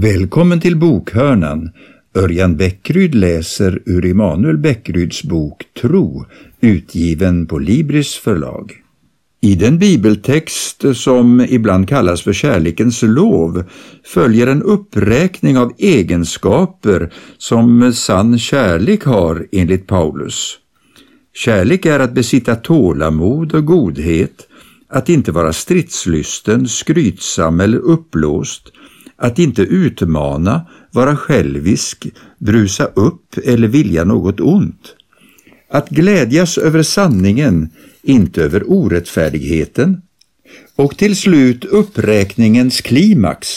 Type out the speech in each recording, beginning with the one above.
Välkommen till Bokhörnan. Örjan Bäckryd läser ur Immanuel Bäckryds bok Tro, utgiven på Libris förlag. I den bibeltext som ibland kallas för kärlekens lov följer en uppräkning av egenskaper som sann kärlek har enligt Paulus. Kärlek är att besitta tålamod och godhet, att inte vara stridslysten, skrytsam eller uppblåst, att inte utmana, vara självisk, brusa upp eller vilja något ont. Att glädjas över sanningen, inte över orättfärdigheten. Och till slut uppräkningens klimax.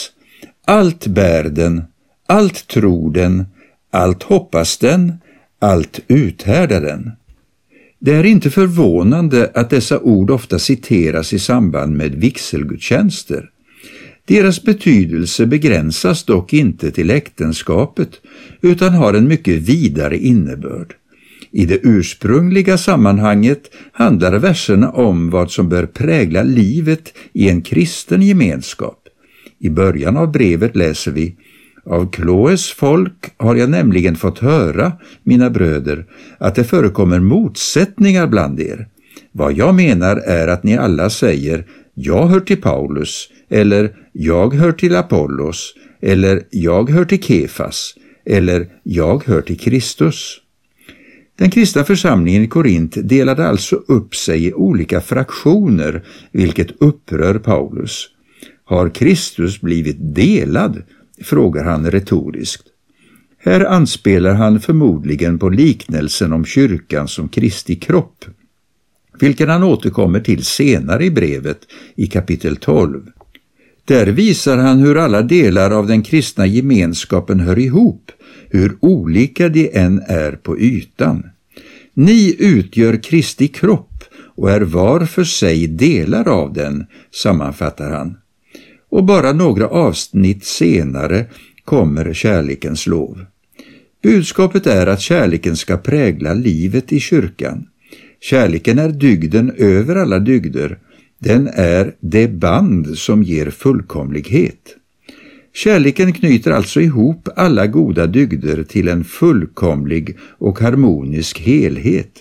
Allt bär den, allt tror den, allt hoppas den, allt uthärdar den. Det är inte förvånande att dessa ord ofta citeras i samband med vigselgudstjänster. Deras betydelse begränsas dock inte till äktenskapet utan har en mycket vidare innebörd. I det ursprungliga sammanhanget handlar verserna om vad som bör prägla livet i en kristen gemenskap. I början av brevet läser vi av Kloes folk har jag nämligen fått höra, mina bröder, att det förekommer motsättningar bland er. Vad jag menar är att ni alla säger jag hör till Paulus, eller jag hör till Apollos, eller jag hör till Kefas, eller jag hör till Kristus. Den kristna församlingen i Korint delade alltså upp sig i olika fraktioner, vilket upprör Paulus. Har Kristus blivit delad? frågar han retoriskt. Här anspelar han förmodligen på liknelsen om kyrkan som Kristi kropp, vilken han återkommer till senare i brevet i kapitel 12. Där visar han hur alla delar av den kristna gemenskapen hör ihop, hur olika de än är på ytan. Ni utgör Kristi kropp och är var för sig delar av den, sammanfattar han. Och bara några avsnitt senare kommer kärlekens lov. Budskapet är att kärleken ska prägla livet i kyrkan. Kärleken är dygden över alla dygder den är det band som ger fullkomlighet. Kärleken knyter alltså ihop alla goda dygder till en fullkomlig och harmonisk helhet.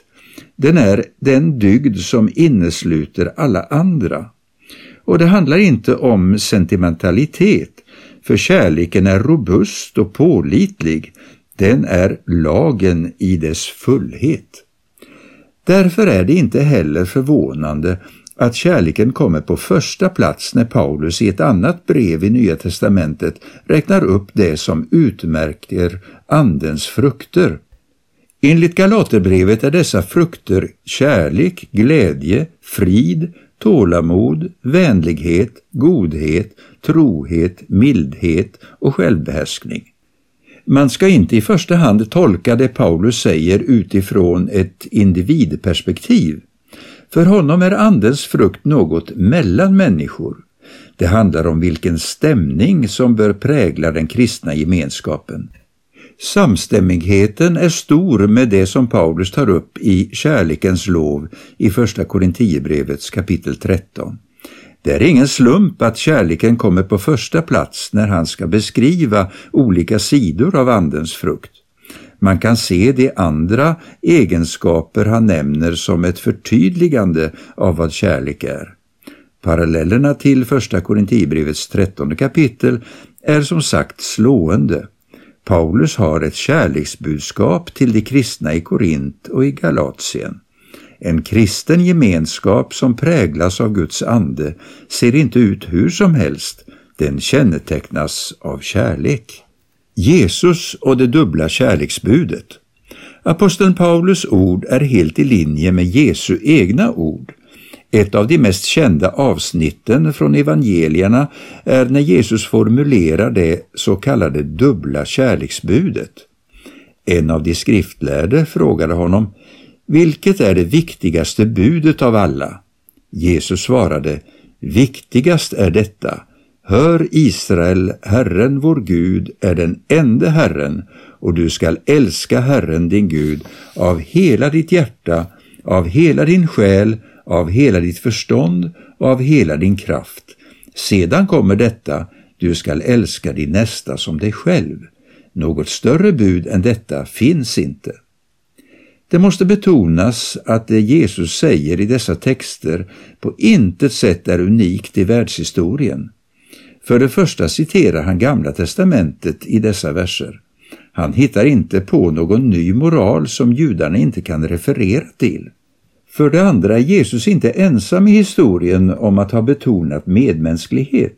Den är den dygd som innesluter alla andra. Och det handlar inte om sentimentalitet, för kärleken är robust och pålitlig. Den är lagen i dess fullhet. Därför är det inte heller förvånande att kärleken kommer på första plats när Paulus i ett annat brev i Nya testamentet räknar upp det som utmärker Andens frukter. Enligt Galaterbrevet är dessa frukter kärlek, glädje, frid, tålamod, vänlighet, godhet, trohet, mildhet och självbehärskning. Man ska inte i första hand tolka det Paulus säger utifrån ett individperspektiv för honom är Andens frukt något mellan människor. Det handlar om vilken stämning som bör prägla den kristna gemenskapen. Samstämmigheten är stor med det som Paulus tar upp i Kärlekens lov i Första Korinthierbrevets kapitel 13. Det är ingen slump att kärleken kommer på första plats när han ska beskriva olika sidor av Andens frukt. Man kan se de andra egenskaper han nämner som ett förtydligande av vad kärlek är. Parallellerna till första Korinthierbrevets trettonde kapitel är som sagt slående. Paulus har ett kärleksbudskap till de kristna i Korint och i Galatien. En kristen gemenskap som präglas av Guds ande ser inte ut hur som helst, den kännetecknas av kärlek. Jesus och det dubbla kärleksbudet. Aposteln Paulus ord är helt i linje med Jesu egna ord. Ett av de mest kända avsnitten från evangelierna är när Jesus formulerar det så kallade dubbla kärleksbudet. En av de skriftlärde frågade honom, vilket är det viktigaste budet av alla? Jesus svarade, viktigast är detta, Hör Israel, Herren vår Gud är den enda Herren och du skall älska Herren din Gud av hela ditt hjärta, av hela din själ, av hela ditt förstånd och av hela din kraft. Sedan kommer detta, du skall älska din nästa som dig själv. Något större bud än detta finns inte. Det måste betonas att det Jesus säger i dessa texter på intet sätt är unikt i världshistorien. För det första citerar han Gamla testamentet i dessa verser. Han hittar inte på någon ny moral som judarna inte kan referera till. För det andra är Jesus inte ensam i historien om att ha betonat medmänsklighet.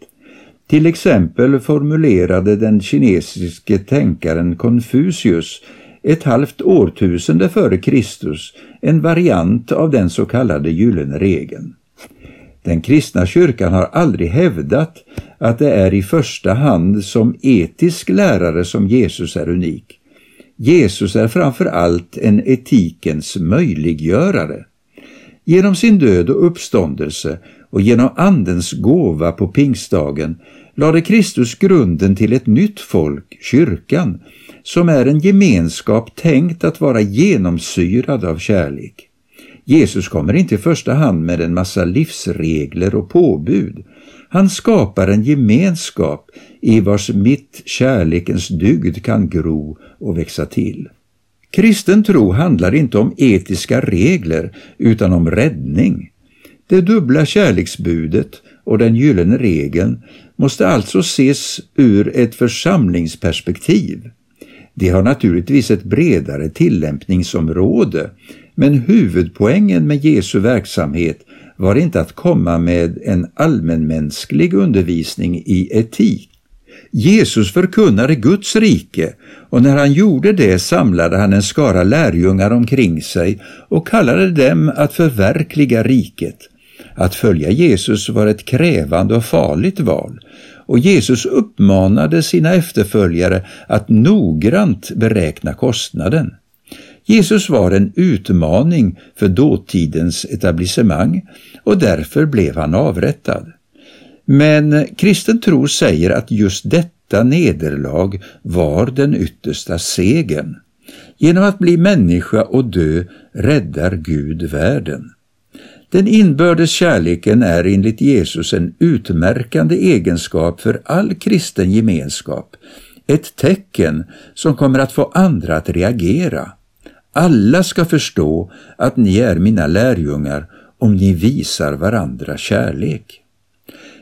Till exempel formulerade den kinesiske tänkaren Konfucius ett halvt årtusende före Kristus en variant av den så kallade gyllene regeln. Den kristna kyrkan har aldrig hävdat att det är i första hand som etisk lärare som Jesus är unik. Jesus är framför allt en etikens möjliggörare. Genom sin död och uppståndelse och genom Andens gåva på pingstdagen lade Kristus grunden till ett nytt folk, kyrkan, som är en gemenskap tänkt att vara genomsyrad av kärlek. Jesus kommer inte i första hand med en massa livsregler och påbud. Han skapar en gemenskap i vars mitt kärlekens dygd kan gro och växa till. Kristen tro handlar inte om etiska regler utan om räddning. Det dubbla kärleksbudet och den gyllene regeln måste alltså ses ur ett församlingsperspektiv. De har naturligtvis ett bredare tillämpningsområde, men huvudpoängen med Jesu verksamhet var inte att komma med en allmänmänsklig undervisning i etik. Jesus förkunnade Guds rike och när han gjorde det samlade han en skara lärjungar omkring sig och kallade dem att förverkliga riket. Att följa Jesus var ett krävande och farligt val och Jesus uppmanade sina efterföljare att noggrant beräkna kostnaden. Jesus var en utmaning för dåtidens etablissemang och därför blev han avrättad. Men kristen tro säger att just detta nederlag var den yttersta segern. Genom att bli människa och dö räddar Gud världen. Den inbördes kärleken är enligt Jesus en utmärkande egenskap för all kristen gemenskap, ett tecken som kommer att få andra att reagera. Alla ska förstå att ni är mina lärjungar om ni visar varandra kärlek.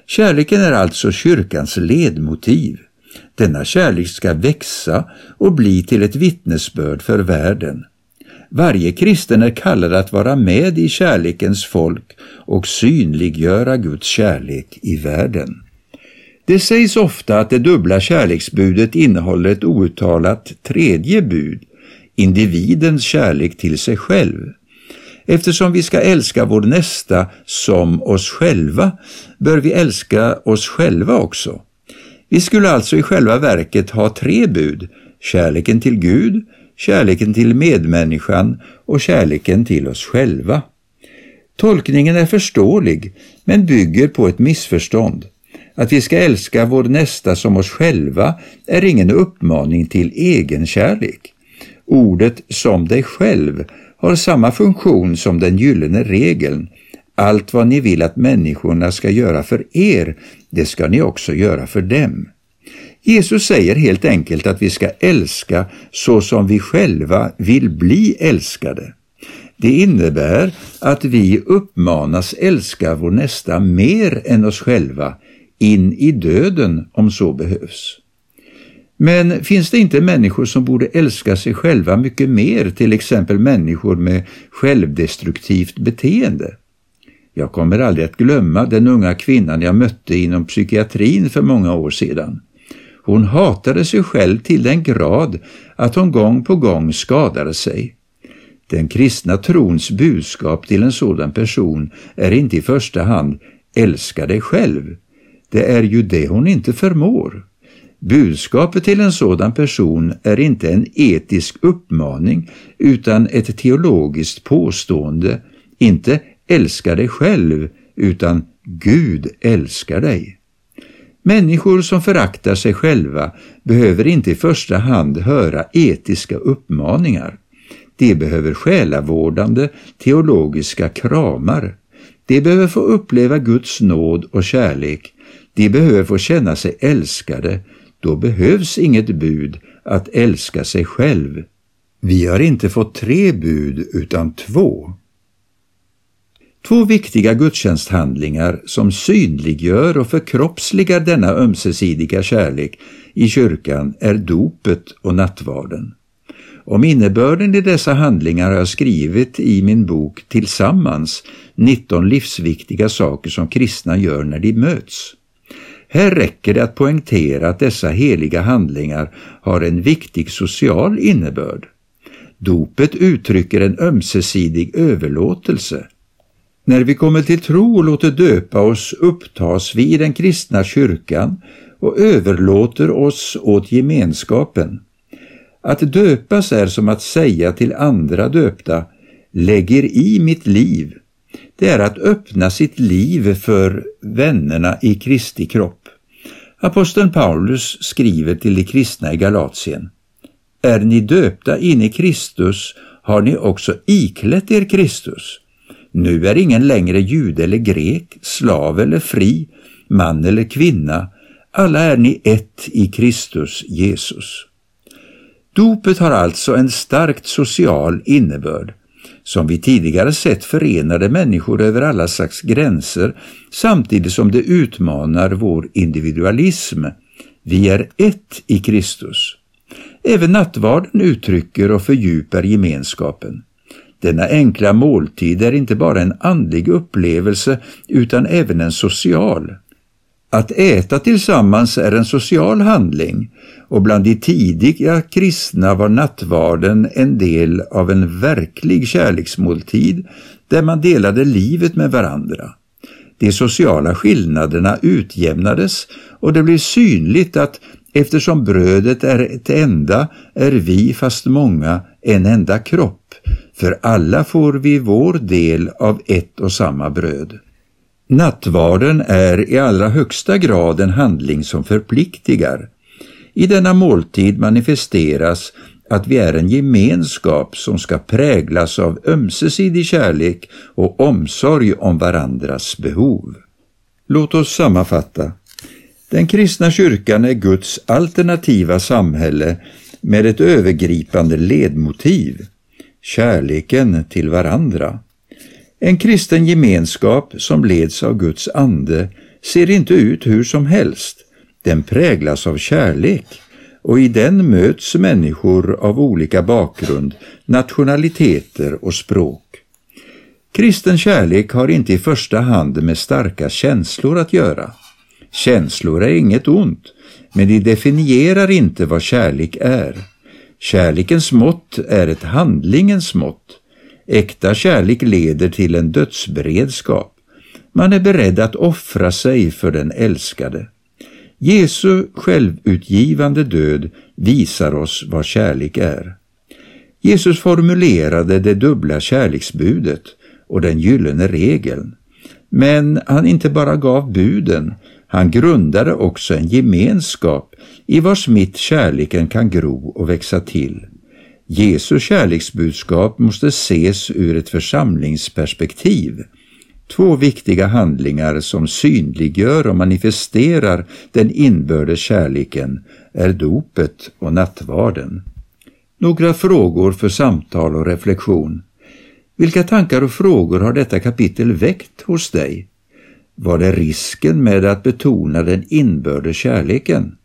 Kärleken är alltså kyrkans ledmotiv. Denna kärlek ska växa och bli till ett vittnesbörd för världen. Varje kristen är kallad att vara med i kärlekens folk och synliggöra Guds kärlek i världen. Det sägs ofta att det dubbla kärleksbudet innehåller ett outtalat tredje bud, individens kärlek till sig själv. Eftersom vi ska älska vår nästa som oss själva bör vi älska oss själva också. Vi skulle alltså i själva verket ha tre bud, kärleken till Gud, kärleken till medmänniskan och kärleken till oss själva. Tolkningen är förståelig men bygger på ett missförstånd. Att vi ska älska vår nästa som oss själva är ingen uppmaning till egenkärlek. Ordet ”som dig själv” har samma funktion som den gyllene regeln. Allt vad ni vill att människorna ska göra för er, det ska ni också göra för dem. Jesus säger helt enkelt att vi ska älska så som vi själva vill bli älskade. Det innebär att vi uppmanas älska vår nästa mer än oss själva, in i döden om så behövs. Men finns det inte människor som borde älska sig själva mycket mer, till exempel människor med självdestruktivt beteende? Jag kommer aldrig att glömma den unga kvinnan jag mötte inom psykiatrin för många år sedan. Hon hatade sig själv till den grad att hon gång på gång skadade sig. Den kristna trons budskap till en sådan person är inte i första hand älska dig själv. Det är ju det hon inte förmår. Budskapet till en sådan person är inte en etisk uppmaning utan ett teologiskt påstående, inte älska dig själv utan Gud älskar dig. Människor som föraktar sig själva behöver inte i första hand höra etiska uppmaningar. De behöver själavårdande teologiska kramar. De behöver få uppleva Guds nåd och kärlek. De behöver få känna sig älskade. Då behövs inget bud att älska sig själv. Vi har inte fått tre bud utan två. Två viktiga gudstjänsthandlingar som synliggör och förkroppsligar denna ömsesidiga kärlek i kyrkan är dopet och nattvarden. Om innebörden i dessa handlingar har jag skrivit i min bok Tillsammans 19 livsviktiga saker som kristna gör när de möts. Här räcker det att poängtera att dessa heliga handlingar har en viktig social innebörd. Dopet uttrycker en ömsesidig överlåtelse. När vi kommer till tro och låter döpa oss upptas vi i den kristna kyrkan och överlåter oss åt gemenskapen. Att döpas är som att säga till andra döpta, lägger i mitt liv. Det är att öppna sitt liv för vännerna i Kristi kropp. Aposteln Paulus skriver till de kristna i Galatien. Är ni döpta in i Kristus har ni också iklätt er Kristus. Nu är ingen längre jude eller grek, slav eller fri, man eller kvinna. Alla är ni ett i Kristus Jesus. Dopet har alltså en starkt social innebörd. Som vi tidigare sett förenade människor över alla slags gränser samtidigt som det utmanar vår individualism. Vi är ett i Kristus. Även nattvarden uttrycker och fördjupar gemenskapen. Denna enkla måltid är inte bara en andlig upplevelse utan även en social. Att äta tillsammans är en social handling och bland de tidiga kristna var nattvarden en del av en verklig kärleksmåltid där man delade livet med varandra. De sociala skillnaderna utjämnades och det blev synligt att eftersom brödet är ett enda är vi, fast många, en enda kropp, för alla får vi vår del av ett och samma bröd. Nattvarden är i allra högsta grad en handling som förpliktigar. I denna måltid manifesteras att vi är en gemenskap som ska präglas av ömsesidig kärlek och omsorg om varandras behov. Låt oss sammanfatta. Den kristna kyrkan är Guds alternativa samhälle med ett övergripande ledmotiv, kärleken till varandra. En kristen gemenskap som leds av Guds ande ser inte ut hur som helst. Den präglas av kärlek och i den möts människor av olika bakgrund, nationaliteter och språk. Kristen kärlek har inte i första hand med starka känslor att göra. Känslor är inget ont, men de definierar inte vad kärlek är. Kärlekens mått är ett handlingens mått. Äkta kärlek leder till en dödsberedskap. Man är beredd att offra sig för den älskade. Jesu självutgivande död visar oss vad kärlek är. Jesus formulerade det dubbla kärleksbudet och den gyllene regeln. Men han inte bara gav buden, han grundade också en gemenskap i vars mitt kärleken kan gro och växa till. Jesu kärleksbudskap måste ses ur ett församlingsperspektiv. Två viktiga handlingar som synliggör och manifesterar den inbördes kärleken är dopet och nattvarden. Några frågor för samtal och reflektion. Vilka tankar och frågor har detta kapitel väckt hos dig? Var det risken med att betona den inbördes kärleken?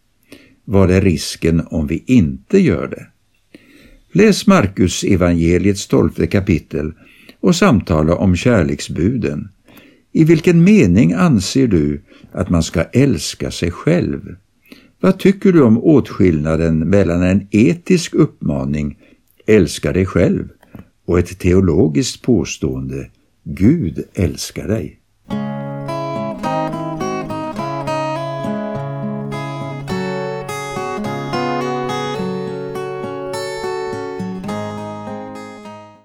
Var det risken om vi inte gör det? Läs Markus evangeliets tolfte kapitel och samtala om kärleksbuden. I vilken mening anser du att man ska älska sig själv? Vad tycker du om åtskillnaden mellan en etisk uppmaning, älska dig själv, och ett teologiskt påstående, Gud älskar dig?